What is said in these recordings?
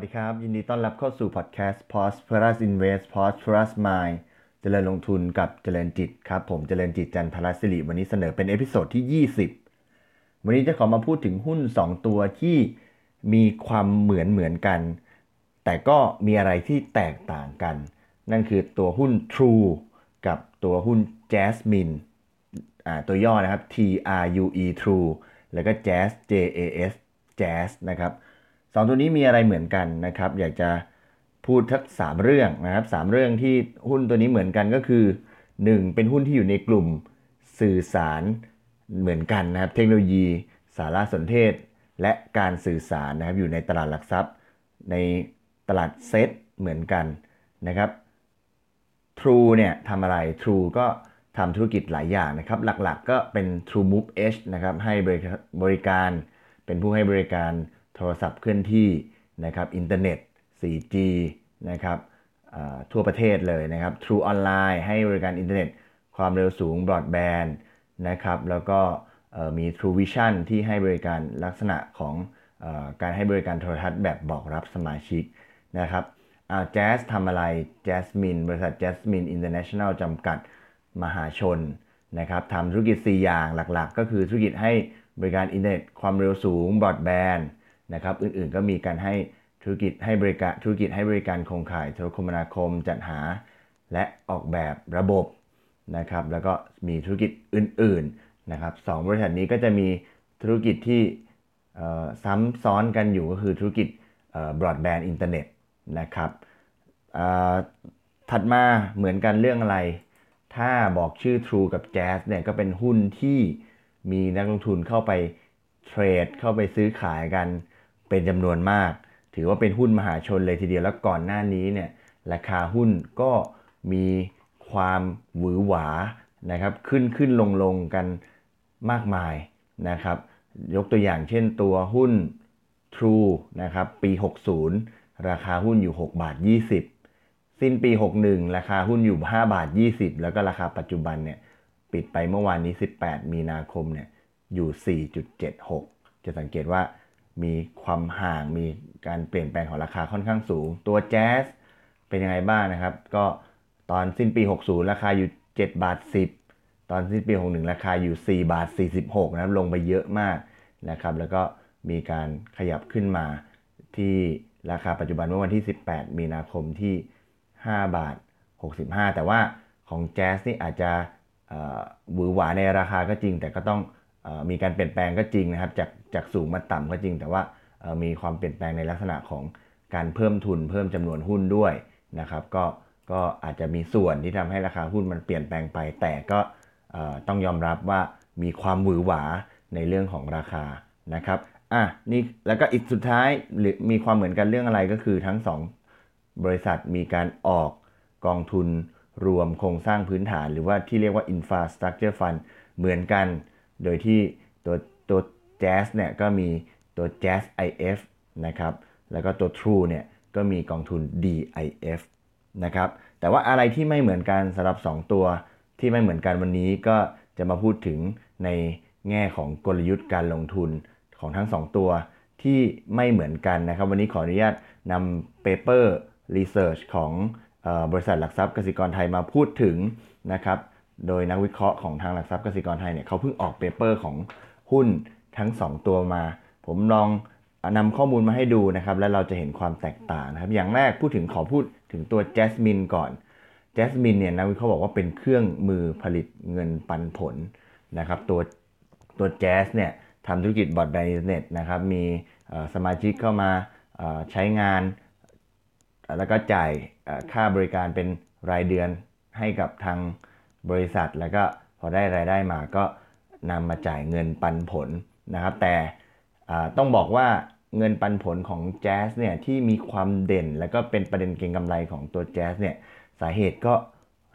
วัสดีครับ ยินดีต้อนรับเข้าสู่ podcast Prosperous Invest Prosperous Mind เจริญลงทุนกับเจริญจิตครับ ผมเจริญจิตจันทรศิริวันนี้เสนอเป็น episode ที่ 20 วันนี้จะขอมาพูดถึงหุ้น 2 ตัวที่มีความเหมือนเหมือนกัน แต่ก็มีอะไรที่แตกต่างกัน นั่นคือตัวหุ้น True กับตัวหุ้น Jasmine อ่าตัวย่อนะครับ T R U E True แล้วก็ Jazz J A S Jazz นะครับ สองตัวนี้มีอะไรเหมือนกันนะครับ อยากจะพูดทักสามเรื่องนะครับสามเรื่องที่หุ้นตัวนี้เหมือนกันก็คือ 1. เป็นหุ้นที่อยู่ในกลุ่มสื่อสารเหมือนกันนะครับ เทคโนโลยี สารสนเทศ และการสื่อสารนะครับอยู่ในตลาดหลักทรัพย์ ในตลาดเซ็ตเหมือนกันนะครับ True เนี่ยทำอะไร True ก็ทำธุรกิจหลายอย่างนะครับ หลักๆก็เป็น True Move H นะครับให้บริการเป็นผู้ให้บริการ โทรศัพท์เคลื่อนที่นะครับอินเทอร์เน็ต 4G นะครับทั่วประเทศเลยนะครับ True Online ให้บริการอินเทอร์เน็ต ความเร็วสูงบรอดแบนด์นะครับแล้วก็มี True Visions ที่ให้บริการลักษณะของอการให้บริการโทรทัศน์แบบบอกรับสมาชิกนะครับอา JAS ทำอะไร Jasmine บริษัท Jasmine International จำกัดมหาชนนะครับทำธุรกิจ 4 อย่างหลักๆ ก็คือธุรกิจให้บริการอินเทอร์เน็ต ความเร็วสูงบรอดแบนด์ นะครับอื่นๆก็มีการให้ธุรกิจให้บริการธุรกิจให้บริการโครงข่ายโทรคมนาคมจัดหา และออกแบบระบบนะครับแล้วก็มีธุรกิจอื่นๆนะครับสบริษัทนี้ก็จะมีธุรกิจที่ซ้ำซ้อนกันอยู่ก็คือธุรกิจบรอดแบนด์อินเทอร์เน็ตนะครับถัดมาเหมือนกันเรื่องอะไร ถ้าบอกชื่อ True กับ Jazz เนี่ยก็เป็นหุ้นที่มีนักลงทุนเข้าไปเทรดเข้าไปซื้อขายกัน เป็นจำนวนมาก ถือว่าเป็นหุ้นมหาชนเลยทีเดียวแล้วก่อนหน้านี้เนี่ยราคาหุ้นก็มีความหวือหวานะครับขึ้นขึ้นลงลงกันมากมายนะครับ ยกตัวอย่างเช่นตัวหุ้น True นะครับปี 60 ราคาหุ้นอยู่ 6 บาท 20 สิ้นปี 61 ราคาหุ้นอยู่ 5 บาท 20 แล้วก็ราคาปัจจุบันเนี่ยปิดไปเมื่อวานนี้ 18 มีนาคมเนี่ยอยู่ 4.76 จะสังเกตว่า มีความห่างมีการเปลี่ยนแปลงของราคาค่อนข้างสูง ตัวแจ๊สเป็นยังไงบ้างนะครับ ก็ตอนสิ้นปี 60 ราคาอยู่ 7 บาท 10 ตอนสิ้นปี 61 ราคาอยู่ 4 บาท 46 นะครับ ลงไปเยอะมากนะครับ แล้วก็มีการขยับขึ้นมาที่ราคาปัจจุบันเมื่อวันที่ 18 มีนาคมที่ 5 บาท 65 แต่ว่าของแจ๊สนี่อาจจะหวือหวาในราคาก็จริง แต่ก็ต้องมีการเปลี่ยนแปลงก็จริงนะครับ จาก จากสูงมาต่ำก็จริง แต่ว่ามีความเปลี่ยนแปลงในลักษณะของการเพิ่มทุนเพิ่มจำนวนหุ้นด้วยนะครับก็ก็อาจจะมีส่วนที่ทำให้ราคาหุ้นมันเปลี่ยนแปลงไป แต่ก็ต้องยอมรับว่ามีความหวือหวาในเรื่องของราคานะครับอะนี่แล้วก็อีกสุดท้ายหรือมีความเหมือนกันเรื่องอะไรก็คือทั้ง 2 บริษัทมีการออกกองทุนรวมโครงสร้างพื้นฐาน หรือว่าที่เรียกว่า infrastructure fund เหมือนกัน โดยที่ตัวตัว Jazz เนี่ยก็มีตัว Jazz IF นะครับแล้วก็ตัว True เนี่ยก็มีกองทุน DIF นะครับแต่ว่าอะไรที่ไม่เหมือนกันสำหรับ 2 ตัว ที่ไม่เหมือนกันวันนี้ก็จะมาพูดถึงในแง่ของกลยุทธ์การลงทุนของทั้ง 2 ตัวที่ไม่เหมือนกันนะครับ วันนี้ขออนุญาตนำ paper research ของบริษัทหลักทรัพย์กสิกรไทยมาพูดถึงนะครับ โดยนักวิเคราะห์ของทางหลักทรัพย์กสิกรไทยเนี่ยเขาเพิ่งออก paper ของหุ้น ทั้ง 2 ตัวมา ผมลองนำข้อมูลมาให้ดูนะครับ แล้วเราจะเห็นความแตกต่างนะครับ อย่างแรกพูดถึงขอพูดถึงตัว Jasmine ก่อน Jasmine เนี่ยนักวิเคราะห์บอกว่าเป็นเครื่องมือผลิตเงินปันผลนะครับ ตัวตัว JAS เนี่ยทำธุรกิจ broadband internet นะครับ มีสมาชิกเข้ามาใช้งาน แล้วก็จ่ายค่าบริการเป็นรายเดือนให้กับทางบริษัท แล้วก็พอได้รายได้มาก็นำมาจ่ายเงินปันผล นะครับแต่ต้องบอกว่าเงินปันผลของแจ๊สเนี่ยที่มีความเด่น แล้วก็เป็นประเด็นเก็งกำไรของตัวแจ๊สเนี่ยสาเหตุก็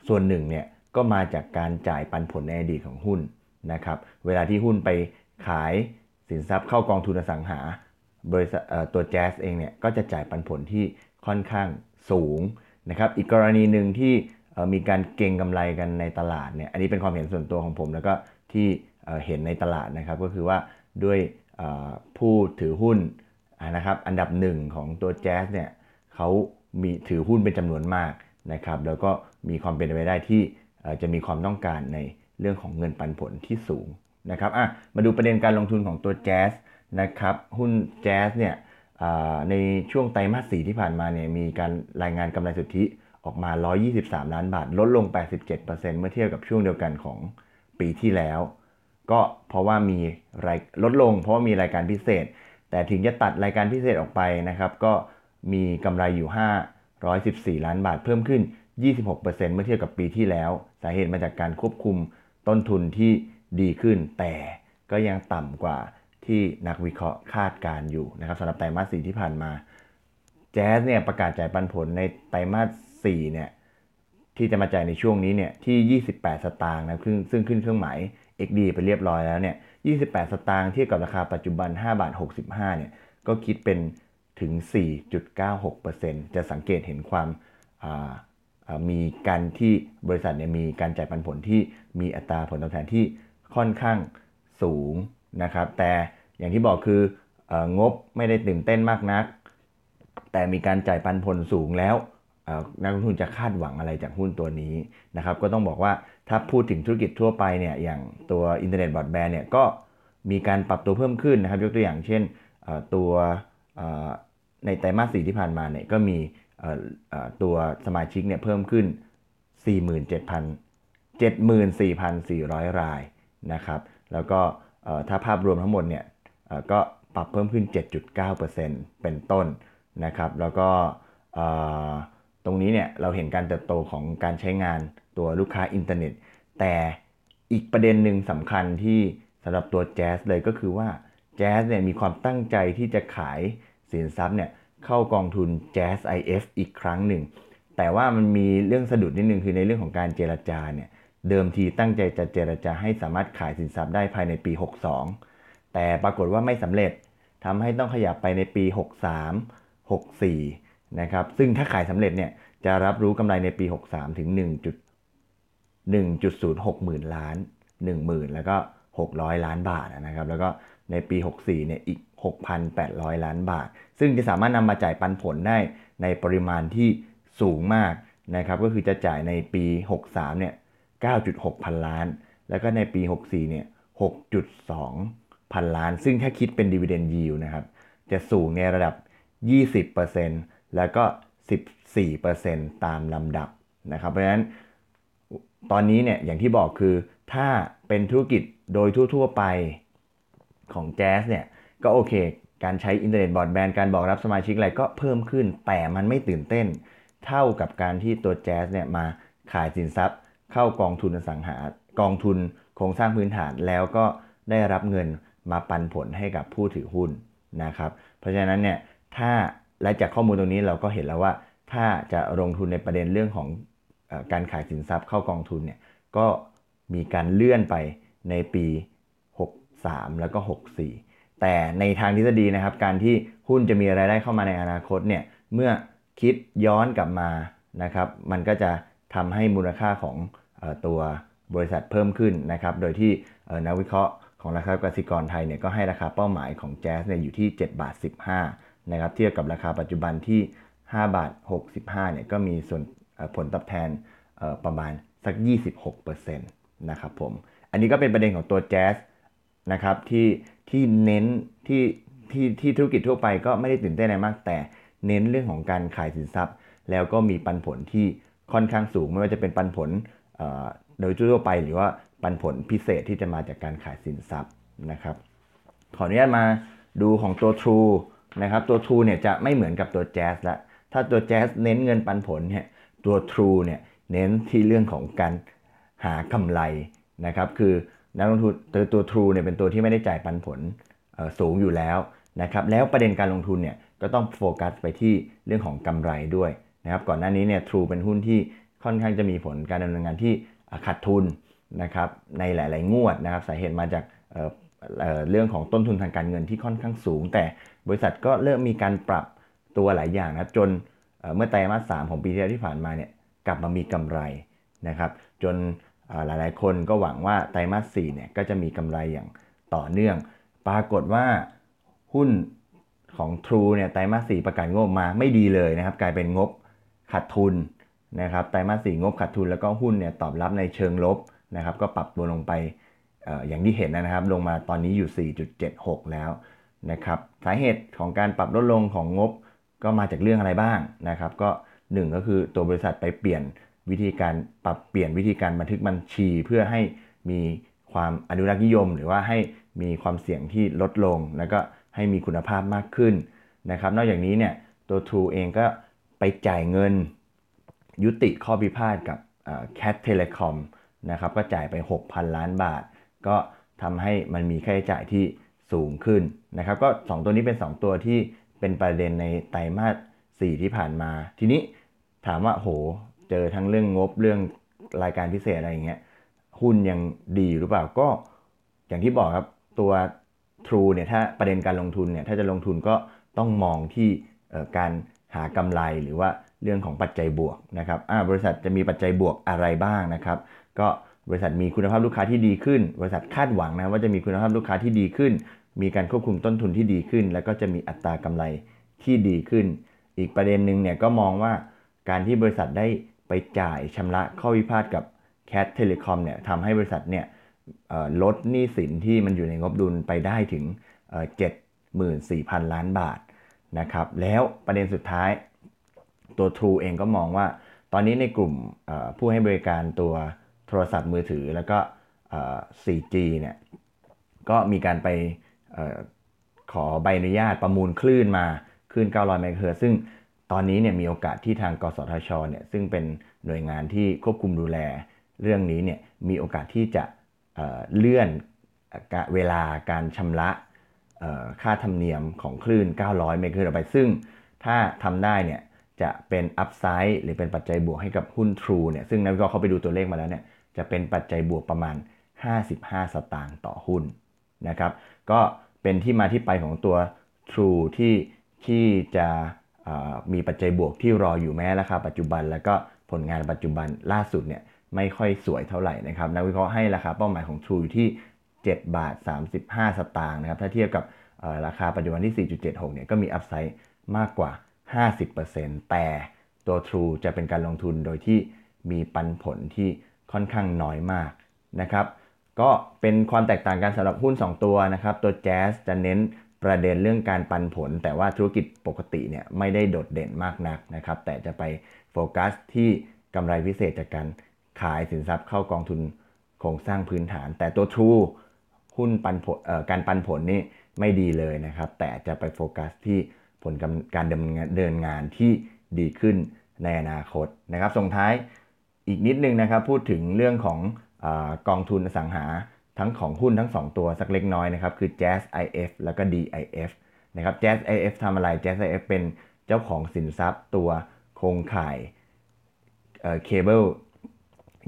ส่วนหนึ่งเนี่ยก็มาจากการจ่ายปันผลในอดีตของหุ้นนะครับเวลาที่หุ้นไปขายสินทรัพย์เข้ากองทุนอสังหาบริษัทตัวแจ๊สเองเนี่ยก็จะจ่ายปันผลที่ค่อนข้างสูงนะครับอีกกรณีหนึ่งที่มีการเก่งกำไรกันในตลาดเนี่ยอันนี้เป็นความเห็นส่วนตัวของผม แล้วก็ที่เห็นในตลาดนะครับก็คือว่า ด้วยผู้ถือหุ้นนะครับอันดับหนึ่งของตัวแจ๊สเนี่ยเขามีถือหุ้นเป็นจำนวนมากนะครับแล้วก็มีความเป็นไปได้ที่จะมีความต้องการในเรื่องของเงินปันผลที่สูงนะครับอะมาดูประเด็นการลงทุนของตัวแจ๊สนะครับหุ้นแจ๊สเนี่ยในช่วงไตรมาสสีที่ผ่านมาเนี่ยมีการรายงานกำไรสุทธิออกมา 123 ล้านบาท ลดลง 87%เมื่อเทียบกับช่วงเดียวกันของปีที่แล้ว ก็เพราะว่ามีรายลดลง เพราะว่ามีรายการพิเศษ แต่ถึงจะตัดรายการพิเศษออกไปนะครับ ก็มีกำไรอยู่ 514 ล้านบาทเพิ่มขึ้น 26%เมื่อเทียบกับปีที่แล้ว สาเหตุมาจากการควบคุมต้นทุนที่ดีขึ้น แต่ก็ยังต่ำกว่าที่นักวิเคราะห์คาดการอยู่นะครับสำหรับไตรมาสสี่ที่ผ่านมา แจ๊สเนี่ยประกาศจ่ายปันผลในไตรมาส 4 เนี่ยที่จะมาจ่ายในช่วงนี้เนี่ยที่ 28 สตางค์นะซึ่งขึ้นเครื่องหมาย XD ไปเรียบร้อยแล้วเนี่ย 28 สตางค์เทียบกับราคาปัจจุบัน 5 บาท 65 เนี่ย ก็คิดเป็นถึง 4.96%จะสังเกตเห็นความมีการที่บริษัทเนี่ยมีการจ่ายปันผลที่มีอัตราผลตอบแทนที่ค่อนข้างสูงนะครับ แต่อย่างที่บอกคืองบไม่ได้ตื่นเต้นมากนัก แต่มีการจ่ายปันผลสูงแล้วนักลงทุนจะคาดหวังอะไรจากหุ้นตัวนี้นะครับ ก็ต้องบอกว่า ถ้าพูดถึงธุรกิจทั่วไปเนี่ยอย่างตัวอินเทอร์เน็ตบอร์ดแบนเนี่ยก็มีการปรับตัวเพิ่มขึ้นนะครับ ยกตัวอย่างเช่นตัวในไตรมาสสี่ที่ผ่านมาเนี่ยก็มีตัวสมาชิกเนี่ยเพิ่มขึ้น 47,000 74,400 รายนะครับ แล้วก็ถ้าภาพรวมทั้งหมดเนี่ยก็ปรับเพิ่มขึ้น 7.9%เป็นต้นนะครับ แล้วก็ตรงนี้เนี่ยเราเห็นการเติบโตของการใช้งาน ตัวลูกค้าอินเทอร์เน็ต แต่อีกประเด็นหนึ่งสำคัญที่สำหรับตัวแจ๊สเลยก็คือว่าแจ๊สเนี่ยมีความตั้งใจที่จะขายสินทรัพย์เนี่ยเข้ากองทุน Jazz IF อีกครั้งหนึ่ง แต่ว่ามันมีเรื่องสะดุดนิดนึงคือในเรื่องของการเจรจาเนี่ยเดิมทีตั้งใจจะเจรจาให้สามารถขายสินทรัพย์ได้ภายในปี 62 แต่ปรากฏว่าไม่สำเร็จทำให้ต้องขยับไปในปี 63 64นะครับซึ่งถ้าขายสำเร็จเนี่ยจะรับรู้กำไรในปี 63 ถึง 1.06 หมื่นล้าน 10,000 แล้วก็ 600 ล้านบาทนะครับ แล้วก็ในปี 64 เนี่ย อีก 6,800 ล้านบาท ซึ่งจะสามารถนำมาจ่ายปันผลได้ในปริมาณที่สูงมากนะครับ ก็คือจะจ่ายในปี 63 เนี่ย 9.6 พันล้าน แล้วก็ในปี 64 เนี่ย 6.2 พันล้าน ซึ่งถ้าคิดเป็นดีเวเดนยิวนะครับ จะสูงในระดับ 20%แล้วก็ 14%ตามลำดับนะครับ เพราะฉะนั้น ตอนนี้เนี่ยอย่างที่บอกคือถ้าเป็นธุรกิจโดยทั่ว ๆ ไปของแจ๊สเนี่ยก็โอเค การใช้อินเทอร์เน็ตบอร์ดแบนการบอกรับสมาชิกอะไรก็เพิ่มขึ้น แต่มันไม่ตื่นเต้น เท่ากับการที่ตัวแจ๊สเนี่ยมาขายสินทรัพย์ เข้ากองทุนอสังหากองทุนโครงสร้างพื้นฐานแล้วก็ได้รับเงินมาปันผลให้กับผู้ถือหุ้นนะครับ เพราะฉะนั้นเนี่ยถ้าและจากข้อมูลตรงนี้เราก็เห็นแล้วว่า ถ้าจะลงทุนในประเด็นเรื่องของ การขายสินทรัพย์เข้ากองทุนเนี่ยก็มีการเลื่อนไปในปี 63 แล้วก็ 64 แต่ในทางทฤษฎีนะครับ การที่หุ้นจะมีรายได้เข้ามาในอนาคตเนี่ยเมื่อคิดย้อนกลับมานะครับ มันก็จะทำให้มูลค่าของตัวบริษัทเพิ่มขึ้นนะครับ โดยที่นักวิเคราะห์ของราคากสิกรไทยเนี่ยก็ให้ราคาเป้าหมายของแจ๊สเนี่ยอยู่ที่7บาท15นะครับเทียบกับราคาปัจจุบันที่ 5 บาท 65เนี่ยก็มีส่วน ผลตอบแทนประมาณสัก 26%นะครับผม อันนี้ก็เป็นประเด็นของตัวแจ๊สนะครับที่ที่เน้นที่ที่ที่ธุรกิจทั่วไปก็ไม่ได้ตื่นเต้นอะไรมาก แต่เน้นเรื่องของการขายสินทรัพย์ แล้วก็มีปันผลที่ค่อนข้างสูง ไม่ว่าจะเป็นปันผลโดยทั่วไปหรือว่าปันผลพิเศษที่จะมาจากการขายสินทรัพย์นะครับ ขออนุญาตมาดูของตัว True นะครับตัว True เนี่ยจะไม่เหมือนกับตัว Jazz ละถ้าตัว Jazz เน้นเงินปันผลเนี่ย ตัว True เนี่ยเน้นที่เรื่องของการหากำไรนะครับคือนักลงทุนตัวตัว True เนี่ยเป็นตัวที่ไม่ได้จ่ายปันผลสูงอยู่แล้วนะครับแล้วประเด็นการลงทุนเนี่ยก็ต้องโฟกัสไปที่เรื่องของกำไรด้วยนะครับก่อนหน้านี้เนี่ยทรูเป็นหุ้นที่ค่อนข้างจะมีผลการดำเนินงานที่ขาดทุนนะครับในหลาย ๆ งวดนะครับสาเหตุมาจากเเรื่องของต้นทุนทางการเงินที่ค่อนข้างสูง แต่บริษัทก็เริ่มมีการปรับตัวหลายอย่างนะจน เมื่อไตรมาสสของปีที่แล้วที่ผ่านมาเนี่ยกลับมามีกำไรนะครับ จนหลายๆ คนก็หวังว่าไตรมาสสี่เนี่ยก็จะมีกำไรอย่างต่อเนื่อง ปรากฏว่าหุ้นของ True เนี่ยไตรมาส4ประกาศงบมาไม่ดีเลยนะครับ กลายเป็นงบขาดทุนนะครับไตรมาส4งบขาดทุนแล้วก็หุ้นเนี่ยตอบรับในเชิงลบนะครับ ก็ปรับตัวลงไปอย่างที่เห็นนะครับ ลงมาตอนนี้อยู่ 4.76 แล้วนะครับสาเหตุของการปรับลดลงของงบ ก็มาจากเรื่องอะไรบ้างนะครับ ก็หนึ่งก็คือตัวบริษัทไปเปลี่ยนวิธีการปรับเปลี่ยนวิธีการบันทึกบัญชี เพื่อให้มีความอนุรักษ์นิยม หรือว่าให้มีความเสี่ยงที่ลดลง แล้วก็ให้มีคุณภาพมากขึ้นนะครับ นอกจากนี้เนี่ยตัว True เองก็ไปจ่ายเงินยุติข้อพิพาทกับ Cat Telecom นะครับก็จ่ายไป 6,000 ล้านบาท ก็ทำให้มันมีค่าใช้จ่ายที่สูงขึ้นนะครับ ก็ 2 ตัวนี้เป็น 2 ตัวที่ เป็นประเด็นในไตรมาส4ที่ผ่านมา ทีนี้ถามว่าโหเจอทั้งเรื่องงบเรื่องรายการพิเศษอะไรอย่างเงี้ยหุ้นยังดีหรือเปล่าก็ อย่างที่บอกครับตัว True เนี่ยถ้าประเด็นการลงทุนเนี่ยถ้าจะลงทุนก็ต้องมองที่การหากำไรหรือว่าเรื่องของปัจจัยบวกนะครับบริษัทจะมีปัจจัยบวกอะไรบ้างนะครับ ก็บริษัทมีคุณภาพลูกค้าที่ดีขึ้น บริษัทคาดหวังนะว่าจะมีคุณภาพลูกค้าที่ดีขึ้น มีการควบคุมต้นทุนที่ดีขึ้น แล้วก็จะมีอัตรากำไรที่ดีขึ้น อีกประเด็นหนึ่งเนี่ยก็มองว่าการที่บริษัทได้ไปจ่ายชำระข้อวิพาทกับ Cat Telecom เนี่ยทำให้บริษัทเนี่ยลดหนี้สินที่มันอยู่ในงบดุลไปได้ถึง 74,000 ล้านบาทนะครับแล้วประเด็นสุดท้ายตัว True เองก็มองว่า ตอนนี้ในกลุ่มผู้ให้บริการตัวโทรศัพท์มือถือแล้วก็ 4G เนี่ยก็มีการไป ขอใบอนุญาตประมูลคลื่นมาคลื่น 900 เมกะเฮิรตซึ่งตอนนี้เนี่ยมีโอกาสที่ทางกสทชเนี่ยซึ่งเป็นหน่วยงานที่ควบคุมดูแลเรื่องนี้เนี่ยมีโอกาสที่จะเลื่อนเวลาการชำระค่าธรรมเนียมของคลื่น 900 เมกะเฮิรตไป ซึ่งถ้าทำได้เนี่ยจะเป็นอัพไซด์หรือเป็นปัจจัยบวกให้กับหุ้น True เนี่ยซึ่งนักวิเคราะห์เขาไปดูตัวเลขมาแล้วเนี่ยจะเป็นปัจจัยบวกประมาณ 55 สตางค์ต่อหุ้นนะครับก็ เป็นที่มาที่ไปของตัว True ที่ที่จะมีปัจจัยบวกที่รออยู่แม้ราคาปัจจุบัน แล้วก็ผลงานปัจจุบันล่าสุดเนี่ยไม่ค่อยสวยเท่าไหร่นะครับนักวิเคราะห์ให้ราคาเป้าหมายของ True อยู่ที่ 7 บาท 35 สตางค์นะครับถ้าเทียบกับราคาปัจจุบันที่ 4.76 เนี่ยก็มีอัพไซด์มากกว่า 50%แต่ตัว True จะเป็นการลงทุนโดยที่มีปันผลที่ค่อนข้างน้อยมากนะครับ ก็เป็นความแตกต่างกันสำหรับหุ้น 2 ตัวนะครับ ตัว Jazz จะเน้นประเด็นเรื่องการปันผล แต่ว่าธุรกิจปกติเนี่ยไม่ได้โดดเด่นมากนักนะครับ แต่จะไปโฟกัสที่กำไรพิเศษจากการขายสินทรัพย์เข้ากองทุนโครงสร้างพื้นฐาน แต่ตัว True หุ้นปันผลการปันผลนี่ไม่ดีเลยนะครับ แต่จะไปโฟกัสที่ผลการเนินงานที่ดีขึ้นในอนาคตนะครับส่งท้ายอีกนิดนึงนะครับ พูดถึงเรื่องของ อกองทุนอสังหาทั้งของหุ้นทั้ง 2 ตัวสักเล็กน้อยนะครับ คือ JASIF แล้วก็ DIF นะครับ JASIF ทำอะไร Jazz IF เป็นเจ้าของสินทรัพย์ตัวโครงข่ายเคเบิล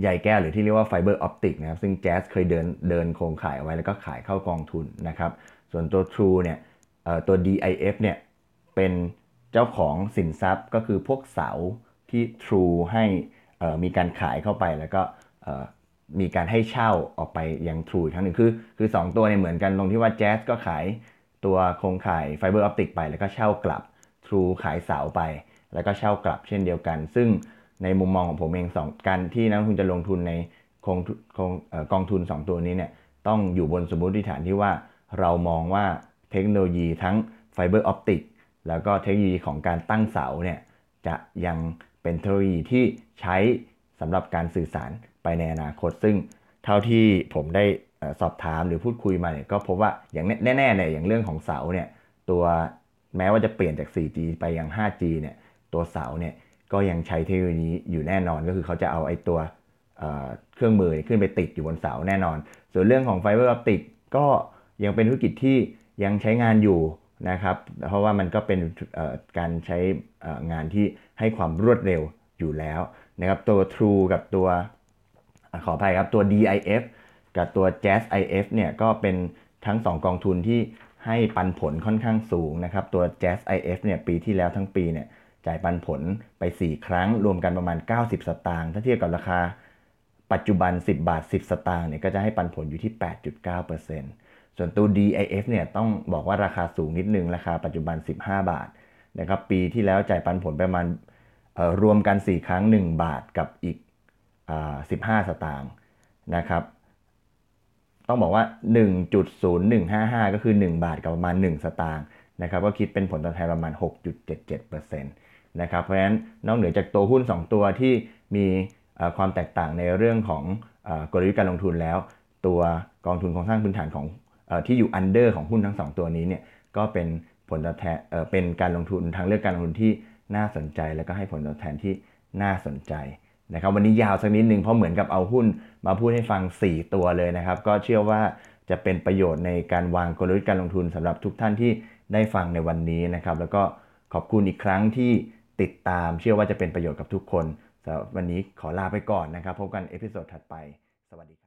ใหญ่แก้วหรือที่เรียกว่า fiber optic นะครับ ซึ่ง Jazz เคยเดินเดินโครงข่ายเอาไว้แล้วก็ขายเข้ากองทุนนะครับ ส่วนตัว True เนี่ยตัว DIF เนี่ยเป็นเจ้าของสินทรัพย์ก็คือพวกเสาที่ True ให้มีการขายเข้าไปแล้วก็ มีการให้เช่าออกไปยัง True อีกครั้งหนึ่งคือคือ 2 ตัวเนี่ยเหมือนกันตรงที่ว่า Jazz ก็ขายตัวโครงข่ายไฟเบอร์ออปติกไป แล้วก็เช่ากลับ True ขายเสาไป แล้วก็เช่ากลับเช่นเดียวกัน ซึ่งในมุมมองของผมเองสองการที่นักลงทุนจะลงทุนในคงคงกองทุน 2 ตัวนี้เนี่ยต้องอยู่บนสมมติฐานที่ว่าเรามองว่าเทคโนโลยีทั้ง fiber optic แล้วก็เทคโนโลยีของการตั้งเสาเนี่ยจะยังเป็นเทคโนโลยีที่ใช้สำหรับการสื่อสาร ไปในอนาคต ซึ่งเท่าที่ผมได้สอบถามหรือพูดคุยมาเนี่ยก็พบว่าอย่างแน่ๆเนี่ยอย่างเรื่องของเสาเนี่ยตัวแม้ว่าจะเปลี่ยนจาก 4G ไปยัง 5G เนี่ยตัวเสาเนี่ยก็ยังใช้เทคโนโลยีอยู่แน่นอนก็คือเขาจะเอาไอ้ตัวเครื่องมือขึ้นไปติดอยู่บนเสาแน่นอน ส่วนเรื่องของ fiber optic ก็ยังเป็นธุรกิจที่ยังใช้งานอยู่นะครับ เพราะว่ามันก็เป็นการใช้งานที่ให้ความรวดเร็วอยู่แล้วนะครับตัว True กับตัว ขออภัยครับตัว DIF กับตัว Jazz IF เนี่ยก็เป็นทั้ง 2 กองทุนที่ให้ปันผลค่อนข้างสูงนะครับ ตัว Jazz IF เนี่ยปีที่แล้วทั้งปีเนี่ยจ่ายปันผลไป 4 ครั้ง รวมกันประมาณ 90 สตางค์ถ้าเทียบกับราคาปัจจุบัน 10 บาท 10 สตางค์เนี่ยก็จะให้ปันผลอยู่ที่ 8.9%สส่วนตัว DIF เนี่ยต้องบอกว่าราคาสูงนิดนึง ราคาปัจจุบัน 15 บาทนะครับปีที่แล้วจ่ายปันผลประมาณรวมกัน 4 ครั้ง 1 บาทกับอีก 15 สตางค์นะครับ ต้องบอกว่า 1.0155 ก็คือ 1 บาทกับประมาณ 1 สตางค์นะครับก็คิดเป็นผลตอบแทนประมาณ 6.77%นะครับเพราะฉะนั้นนอกเหนือจากตัวหุ้น 2 ตัวที่มีความแตกต่างในเรื่องของกลยุทธ์การลงทุนแล้ว ตัวกองทุนโครงสร้างพื้นฐานของที่อยู่อันเดอร์ของหุ้นทั้ง 2 ตัวนี้เนี่ยก็เป็นผลตอบแทนเป็นการลงทุนทางเลือกการลงทุนที่น่าสนใจ แล้วก็ให้ผลตอบแทนที่น่าสนใจ นะครับวันนี้ยาวสักนิดนึงเพราะเหมือนกับเอาหุ้นมาพูดให้ฟัง 4 ตัวเลยนะครับ ก็เชื่อว่าจะเป็นประโยชน์ในการวางกลยุทธ์การลงทุนสำหรับทุกท่านที่ได้ฟังในวันนี้นะครับ แล้วก็ขอบคุณอีกครั้งที่ติดตามเชื่อว่าจะเป็นประโยชน์กับทุกคนสำหรับวันนี้ขอลาไปก่อนนะครับ พบกัน episode ถัดไป สวัสดีครับ